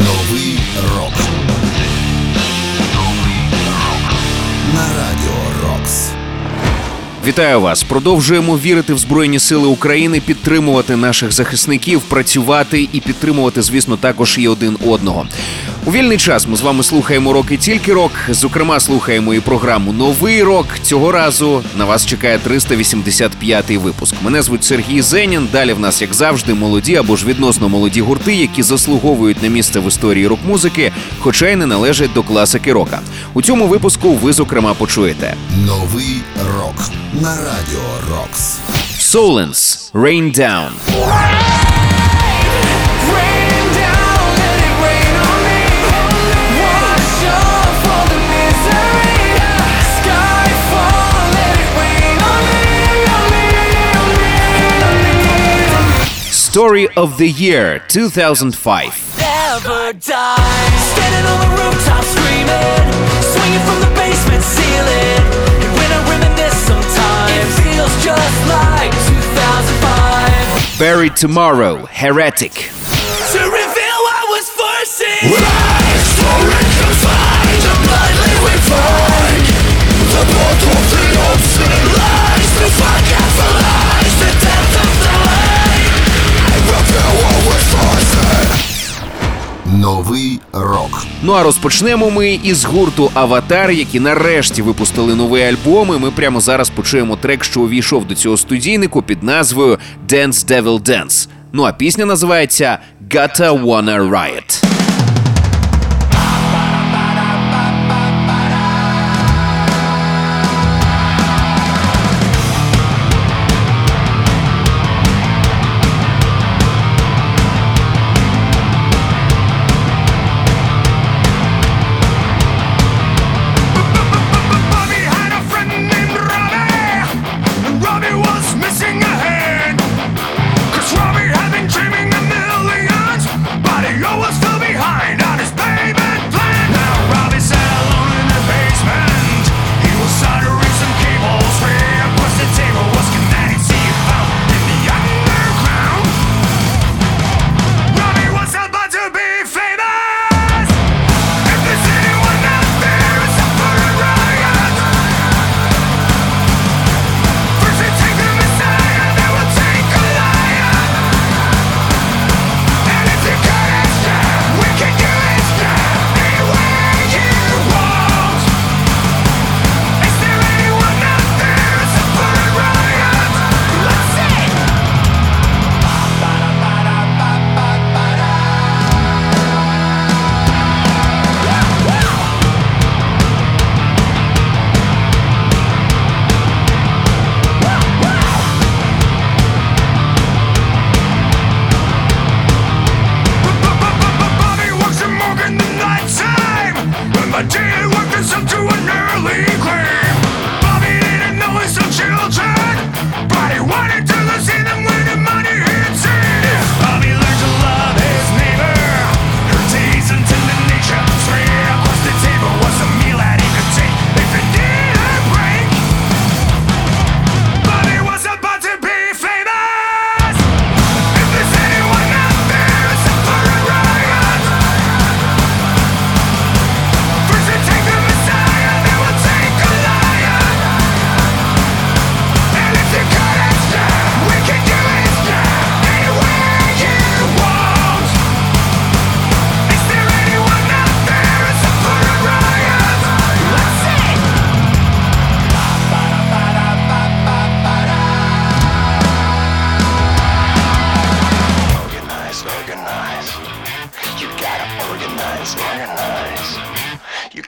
Новий рок. На радіо Рокс. Вітаю вас! Продовжуємо вірити в Збройні Сили України, підтримувати наших захисників, працювати і підтримувати, звісно, також і один одного. У вільний час ми з вами слухаємо рок і тільки рок. Зокрема, слухаємо і програму Новий рок. Цього разу на вас чекає 385-й випуск. Мене звуть Сергій Зенін. Далі в нас, як завжди, молоді або ж відносно молоді гурти, які заслуговують на місце в історії рок-музики, хоча й не належать до класики рока. У цьому випуску ви зокрема почуєте Новий рок. На радіо Рокс. Solence Rain Down. Story of the Year 2005. Never die. Standing on the rooftop screaming, swinging from the basement ceiling. And when I reminisce, sometimes it feels just like 2005. Buried Tomorrow Heretic. To reveal what was foreseen. Новий рок. Ну а розпочнемо ми із гурту Аватар, які нарешті випустили новий альбом. І ми прямо зараз почуємо трек, що увійшов до цього студійнику під назвою Dance Devil Dance. Ну а пісня називається Gotta Wanna Riot.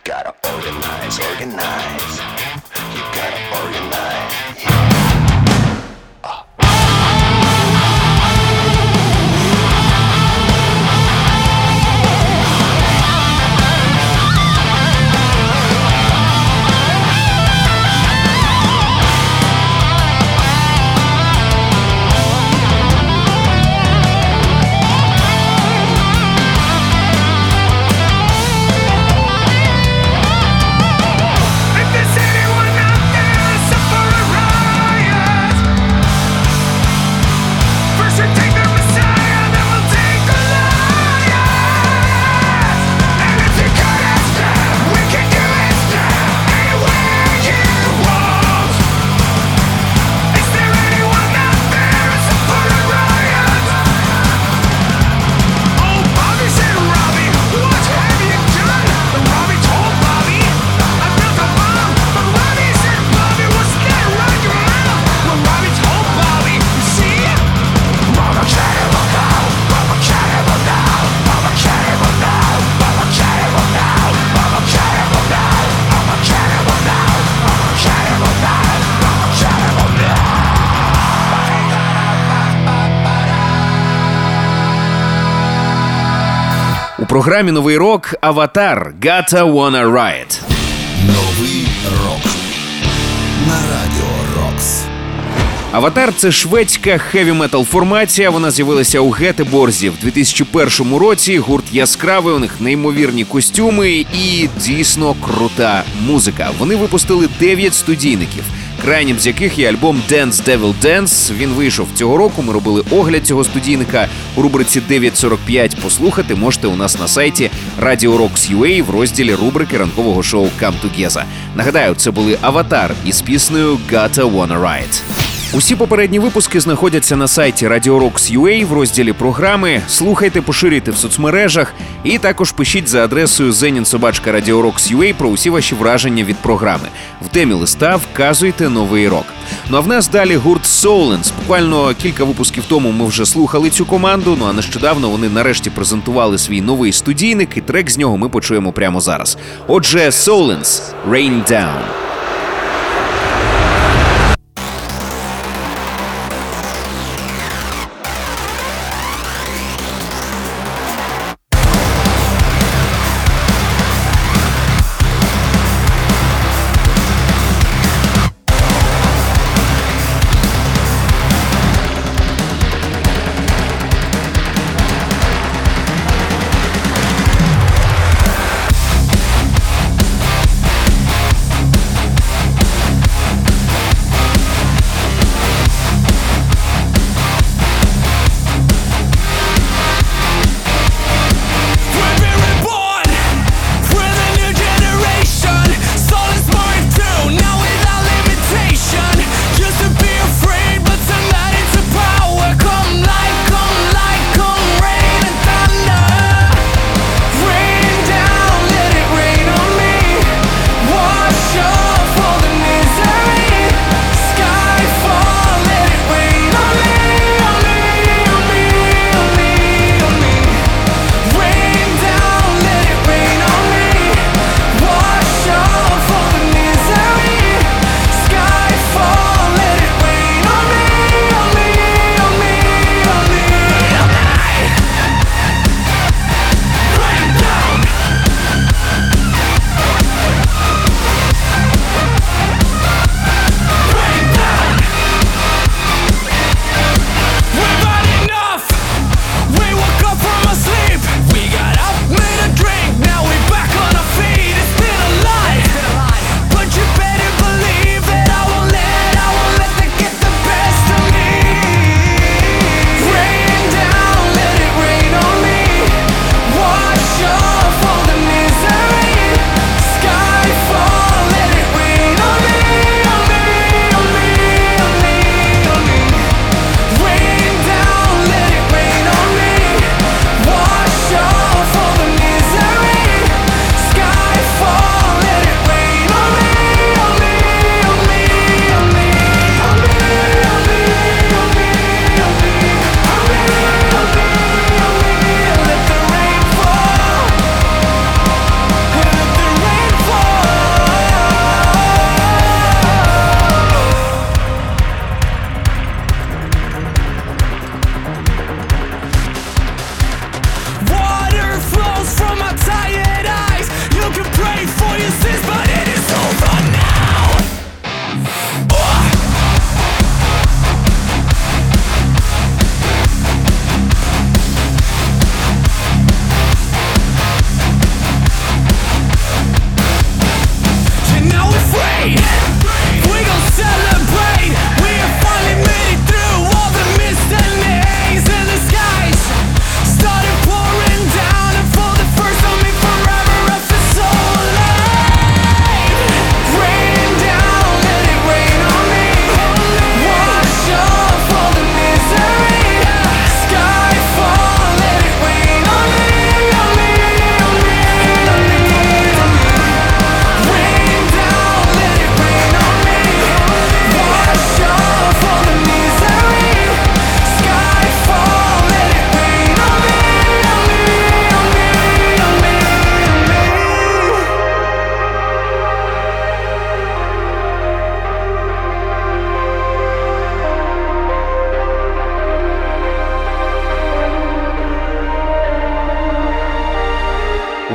Gotta organize, organize. You gotta organize. Програмі новий рок Аватар Gotta Wanna Riot. Новий рок на радіо Рокс. Аватар це шведська хеві метал формація. Вона з'явилася у Гетеборзі в 2001 році. Гурт яскравий, у них неймовірні костюми і дійсно крута музика. Вони випустили 9 студійників. Крайнім з яких є альбом Dance Devil Dance. Він вийшов цього року. Ми робили огляд цього студійника у рубриці 945. Послухати можете у нас на сайті Radio Rocks UA в розділі рубрики ранкового шоу Come Together. Нагадаю, це були Аватар із піснею Gotta Wanna Ride. Усі попередні випуски знаходяться на сайті Radio Rocks UA в розділі програми. Слухайте, поширюйте в соцмережах і також пишіть за адресою zeninsobachka.radio.rocks.ua про усі ваші враження від програми. В темі листа вказуйте новий рок. Ну а в нас далі гурт Soulens. Буквально кілька випусків тому ми вже слухали цю команду. Ну а нещодавно вони нарешті презентували свій новий студійник, і трек з нього ми почуємо прямо зараз. Отже, Soulens – Rain Down.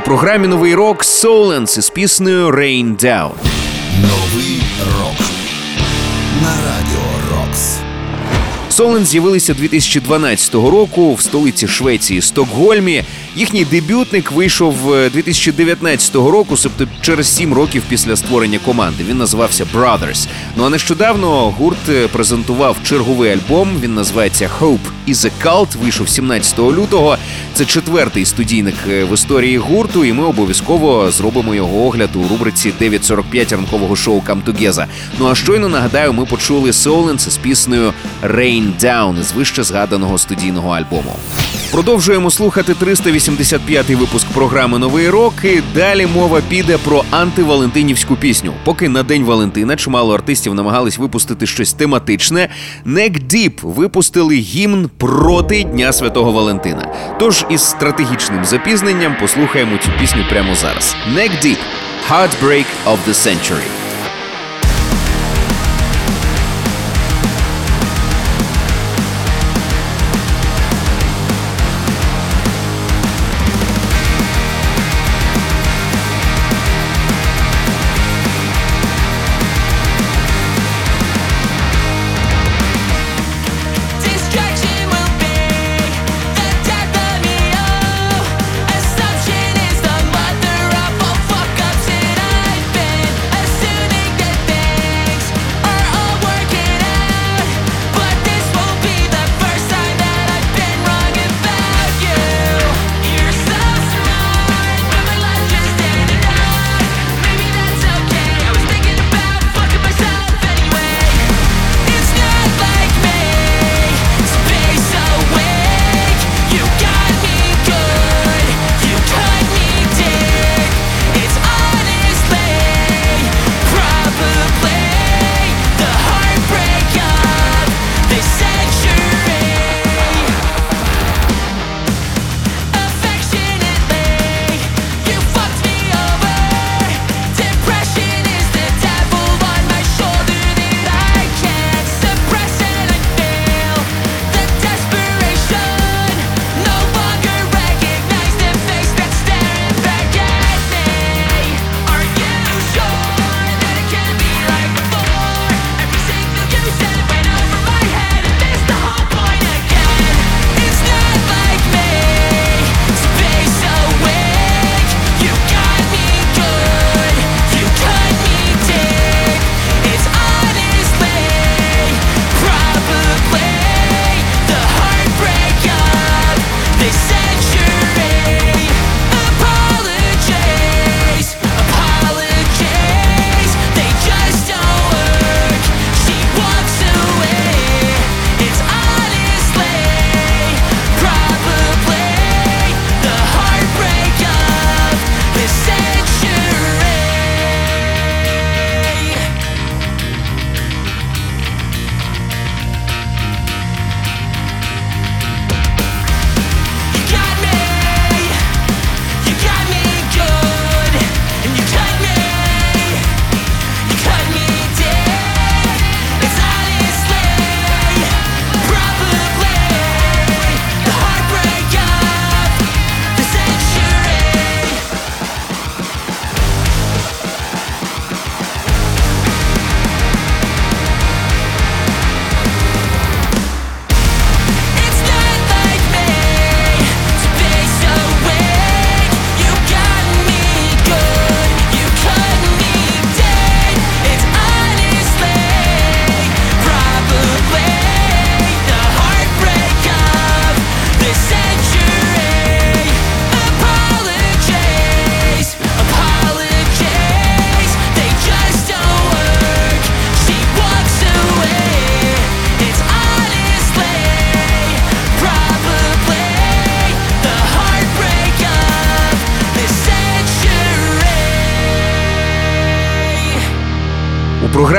Програмі новий рок Solence із піснею Rain Down. Новий рок на радіо Рокс. Солен з'явилися 2012 року в столиці Швеції Стокгольмі. Їхній дебютник вийшов е, 2019 року, тобто через сім років після створення команди. Він називався Brothers. Ну а нещодавно гурт е, презентував черговий альбом. Він називається Hope is a Cult. Вийшов 17 лютого. Це четвертий студійник е, в історії гурту, і ми обов'язково зробимо його огляд у рубриці 9.45 ранкового шоу Together. Ну а щойно нагадаю, ми почули Соленс з піснею Rain Down з вище згаданого студійного альбому. Продовжуємо слухати 385-й випуск програми Новий рок. І далі мова піде про антивалентинівську пісню. Поки на день Валентина чимало артистів намагались випустити щось тематичне. Neck Deep випустили гімн проти Дня Святого Валентина. Тож із стратегічним запізненням послухаємо цю пісню прямо зараз. Neck Deep – Heartbreak of the Century.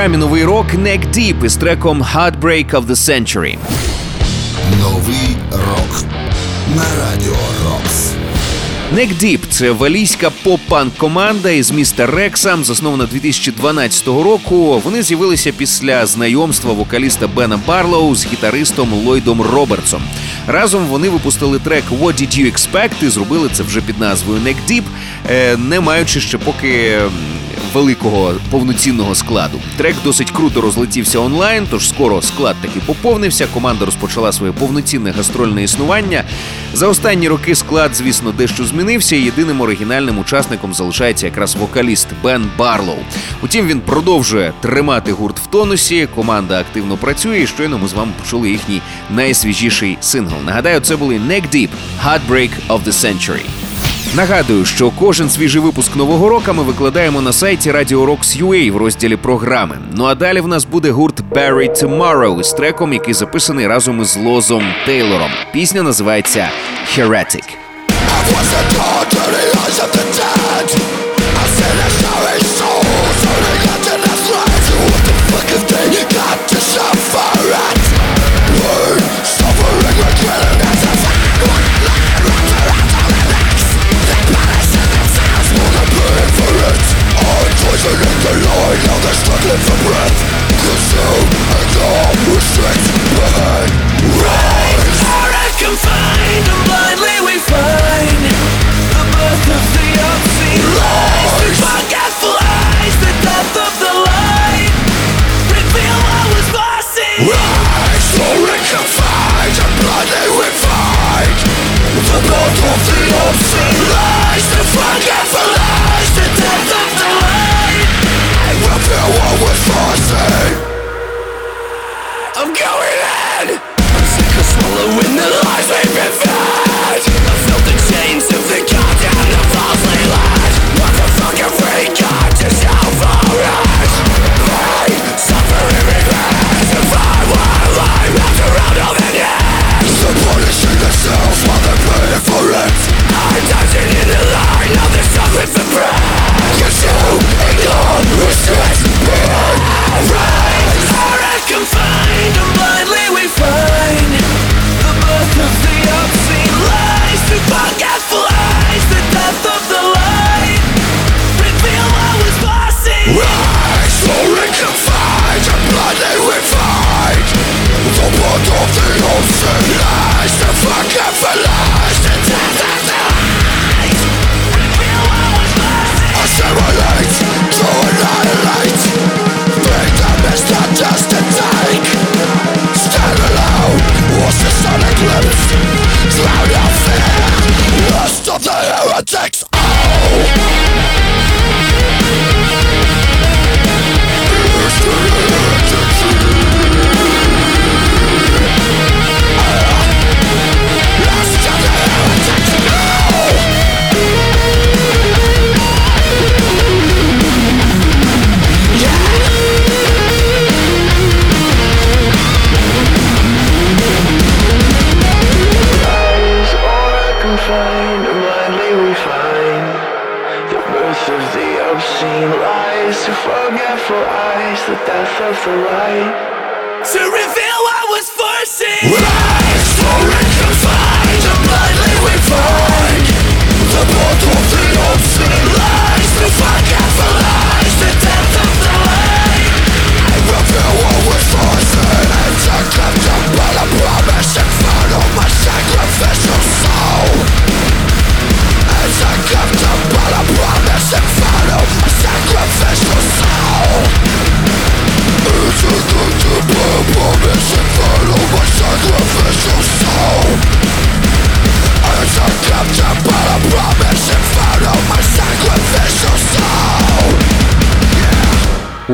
Програмі Новий рок Neck Deep із треком Heartbreak of the Century. Новий рок на радіо Рокс. Neck Deep – це валійська поп-панк команда із міста Рекса, заснована 2012 року. Вони з'явилися після знайомства вокаліста Бена Барлоу з гітаристом Ллойдом Робертсом. Разом вони випустили трек What Did You Expect і зробили це вже під назвою Neck Deep, е, не маючи ще поки великого повноцінного складу. Трек досить круто розлетівся онлайн, тож скоро склад таки поповнився. Команда розпочала своє повноцінне гастрольне існування. За останні роки склад, звісно, дещо змінився. і Єдиним оригінальним учасником залишається якраз вокаліст Бен Барлоу. Утім, він продовжує тримати гурт в тонусі. Команда активно працює. і Щойно ми з вами почули їхній найсвіжіший сингл. Нагадаю, це були Neck Deep – Heartbreak of the Century. Нагадую, що кожен свіжий випуск нового року ми викладаємо на сайті Radio Rocks UA в розділі програми. Ну а далі в нас буде гурт Barry Tomorrow із треком, який записаний разом із Лозом Тейлором. Пісня називається Heretic. Gazing at the line, now they're struggling for breath Consumed and all restricted behind Rise Are confined and blindly we find The birth of the obscene Rise, The forgetful eyes, the death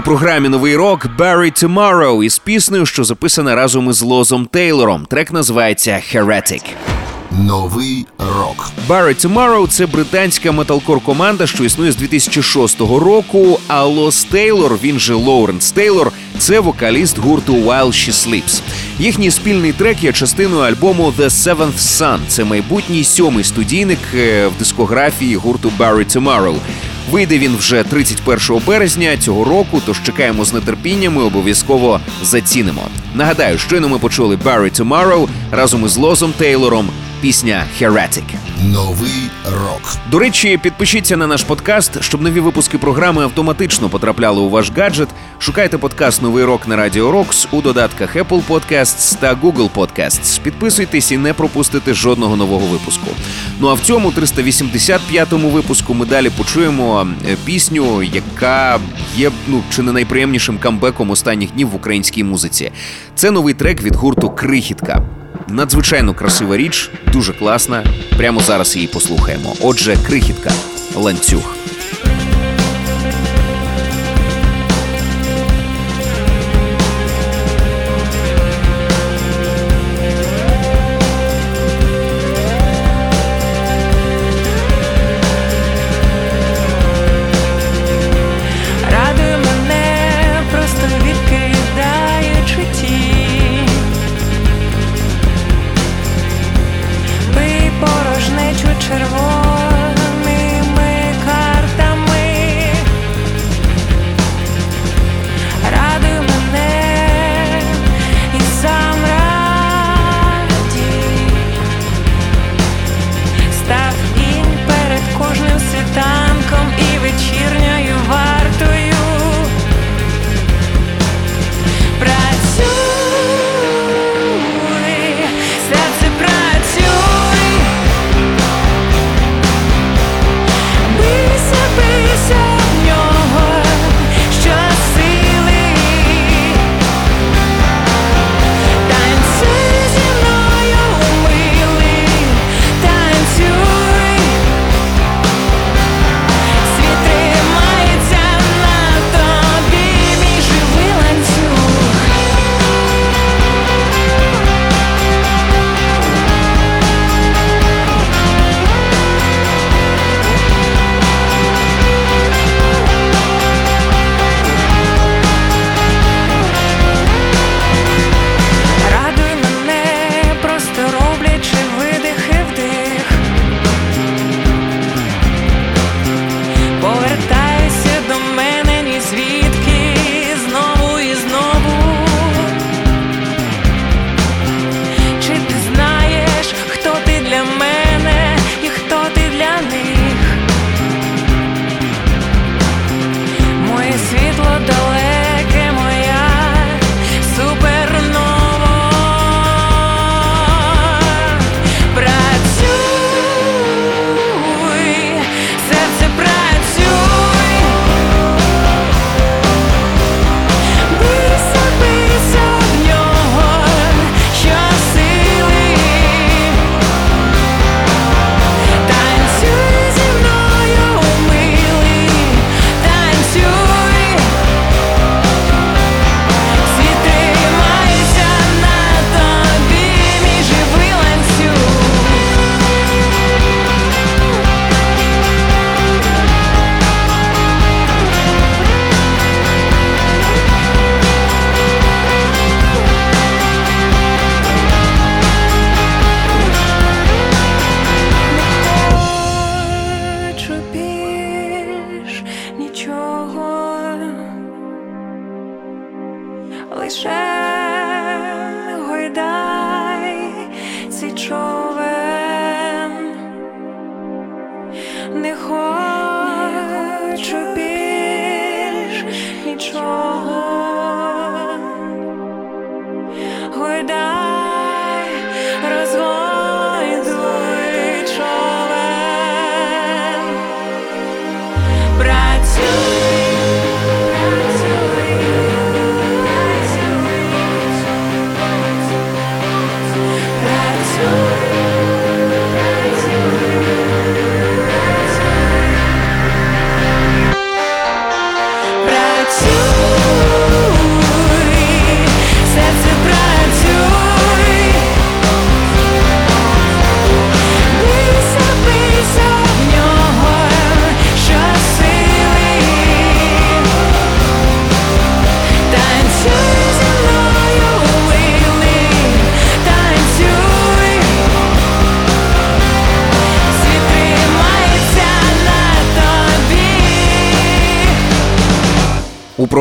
програмі Новий рок Bury Tomorrow із піснею, що записана разом із Лозом Тейлором. Трек називається Heretic. Новий рок. Bury Tomorrow – це британська металкор команда, що існує з 2006 року. А Лоз Тейлор, він же Лоуренс Тейлор, це вокаліст гурту While She Sleeps. Їхній спільний трек є частиною альбому The Seventh Sun. Це майбутній сьомий студійник е, в дискографії гурту Bury Tomorrow. Вийде він вже 31 березня цього року, тож чекаємо з нетерпінням і обов'язково зацінимо. Нагадаю, щойно ми почули Barry Tomorrow разом із Лозом Тейлором. Пісня Heretic. Новий рок. До речі, підпишіться на наш подкаст, щоб нові випуски програми автоматично потрапляли у ваш гаджет. Шукайте подкаст Новий рок на Радіо Рокс у додатках Apple Podcasts та Google Podcasts. Підписуйтесь і не пропустите жодного нового випуску. Ну а в цьому 385-му випуску ми далі почуємо е, пісню, яка є ну чи не найприємнішим камбеком останніх днів в українській музиці. Це новий трек від гурту Крихітка. Надзвичайно красива річ, дуже класна. Прямо зараз її послухаємо. Отже, крихітка, ланцюг.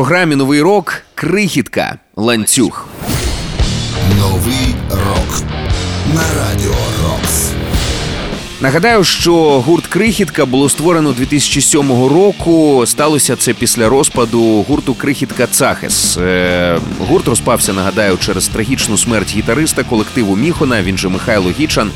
Програмі Новий рок крихітка ланцюг. Новий рок на Радіо Рокс. Нагадаю, що гурт Крихітка було створено 2007 року. Сталося це після розпаду гурту Крихітка Цахес. Е, Гурт розпався, нагадаю, через трагічну смерть гітариста колективу Міхона. Він же Михайло Гічан.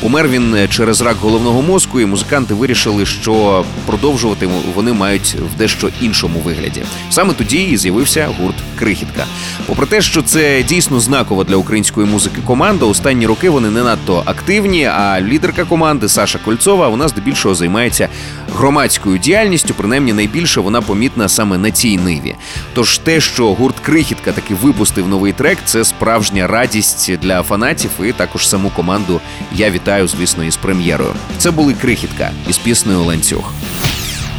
Помер він через рак головного мозку, і музиканти вирішили, що продовжувати вони мають в дещо іншому вигляді. Саме тоді і з'явився гурт Крихітка. Попри те, що це дійсно знакова для української музики команда, останні роки вони не надто активні. А лідерка команди Саша Кольцова вона здебільшого займається громадською діяльністю. Принаймні найбільше вона помітна саме на цій ниві. Тож те, що гурт Крихітка таки випустив новий трек, це справжня радість для фанатів і також саму команду. Я вітаю, звісно, із прем'єрою. Це були Крихітка із піснею ланцюг.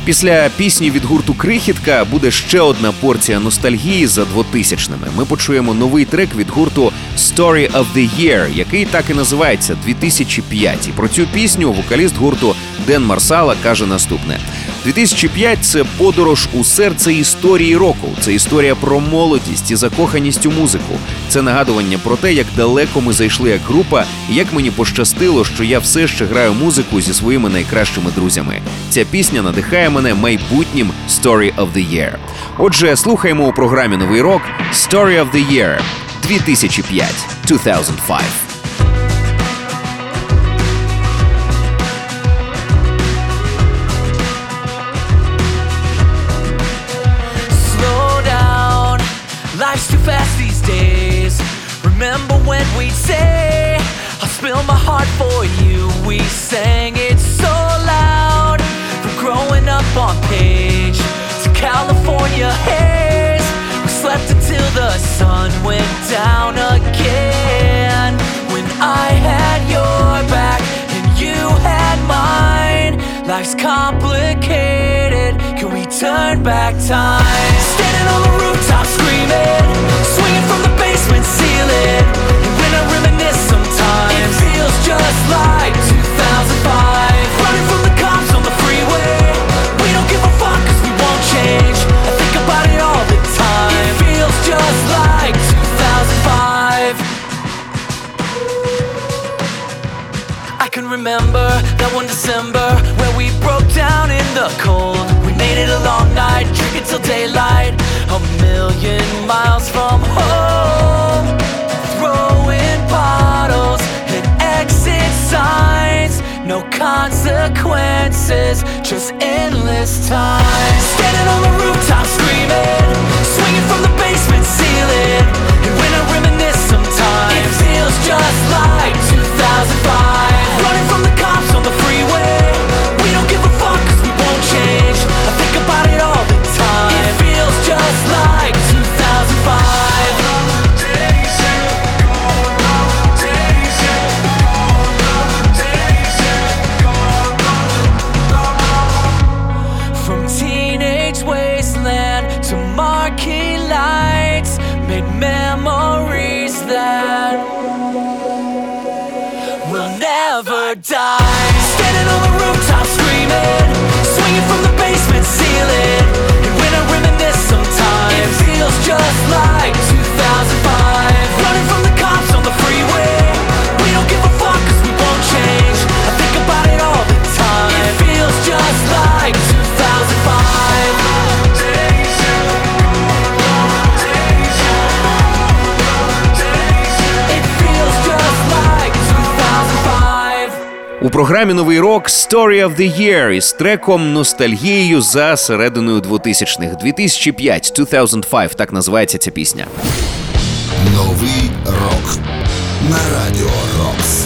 Після пісні від гурту Крихітка буде ще одна порція ностальгії за 2000-ними. Ми почуємо новий трек від гурту Story of the Year, який так і називається 2005. І про цю пісню вокаліст гурту Ден Марсала каже наступне: 2005 – це подорож у серце історії року. Це історія про молодість і закоханість у музику. Це нагадування про те, як далеко ми зайшли як група, і як мені пощастило, що я все ще граю музику зі своїми найкращими друзями. Ця пісня надихає мене майбутнім Story of the Year. Отже, слухаємо у програмі Новий рок Story of the Year 2005 2005. California haze. We slept until the sun went down again. When I had your back and you had mine. Life's complicated. Can we turn back time? Standing on the rooftop screaming, swinging from the basement ceiling. And when I reminisce sometimes, it feels just like remember that one December where we broke down in the cold. We made it a long night, drinking till daylight, a million miles from home. Throwing bottles and exit signs, no consequences, just endless time. Standing on the rooftop screaming, swinging from the basement ceiling. And when I reminisce sometimes, it feels just like Standing on the rooftop screaming, У програмі Новий рок Story of the Year із треком ностальгією за серединою 2000-х. 2005 2005 так називається ця пісня. Новий рок на радіо Рокс.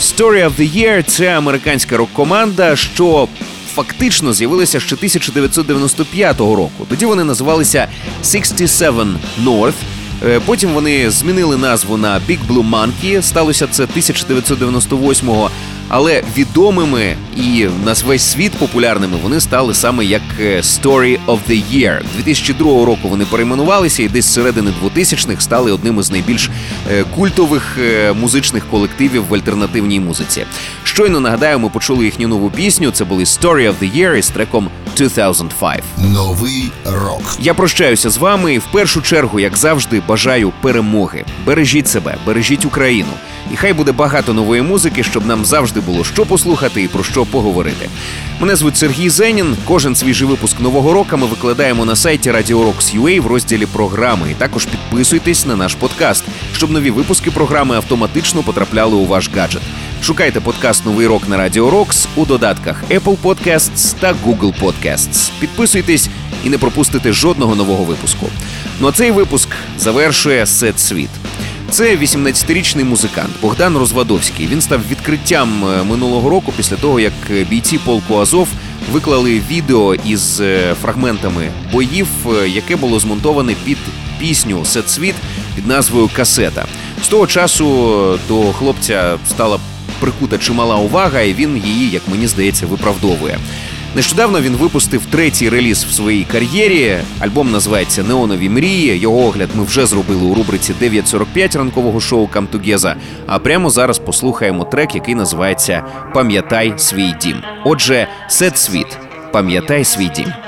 Story of the Year – це американська рок-команда, що фактично з'явилася ще 1995 року. Тоді вони називалися 67 North. Е, Потім вони змінили назву на Big Blue Monkey. Сталося це 1998-го. Але відомими і на весь світ популярними вони стали саме як е, Story of the Year. 2002 року вони перейменувалися і десь з середини 2000-х стали одним із найбільш е, культових е, музичних колективів в альтернативній музиці. Щойно нагадаю, ми почули їхню нову пісню. Це були Story of the Year із треком 2005. Новий рок. Я прощаюся з вами і в першу чергу, як завжди, бажаю перемоги. Бережіть себе, бережіть Україну. І хай буде багато нової музики, щоб нам завжди завжди було що послухати і про що поговорити. Мене звуть Сергій Зенін. Кожен свіжий випуск нового року ми викладаємо на сайті Radio Rocks UA в розділі програми. І також підписуйтесь на наш подкаст, щоб нові випуски програми автоматично потрапляли у ваш гаджет. Шукайте подкаст Новий рок на Radio Rocks у додатках Apple Podcasts та Google Podcasts. Підписуйтесь і не пропустите жодного нового випуску. Ну а цей випуск завершує Сет Світ. Це 18-річний музикант Богдан Розвадовський. Він став відкриттям е, минулого року після того, як бійці полку Азов виклали відео із е, фрагментами боїв, е, яке було змонтоване під пісню Сет Світ під назвою Касета. З того часу до хлопця стала прикута чимала увага, і він її, як мені здається, виправдовує. Нещодавно він випустив третій реліз в своїй кар'єрі. Альбом називається Неонові мрії. Його огляд ми вже зробили у рубриці 9.45 ранкового шоу Камтугеза. А прямо зараз послухаємо трек, який називається Пам'ятай свій дім. Отже, Сет Світ. Пам'ятай свій дім.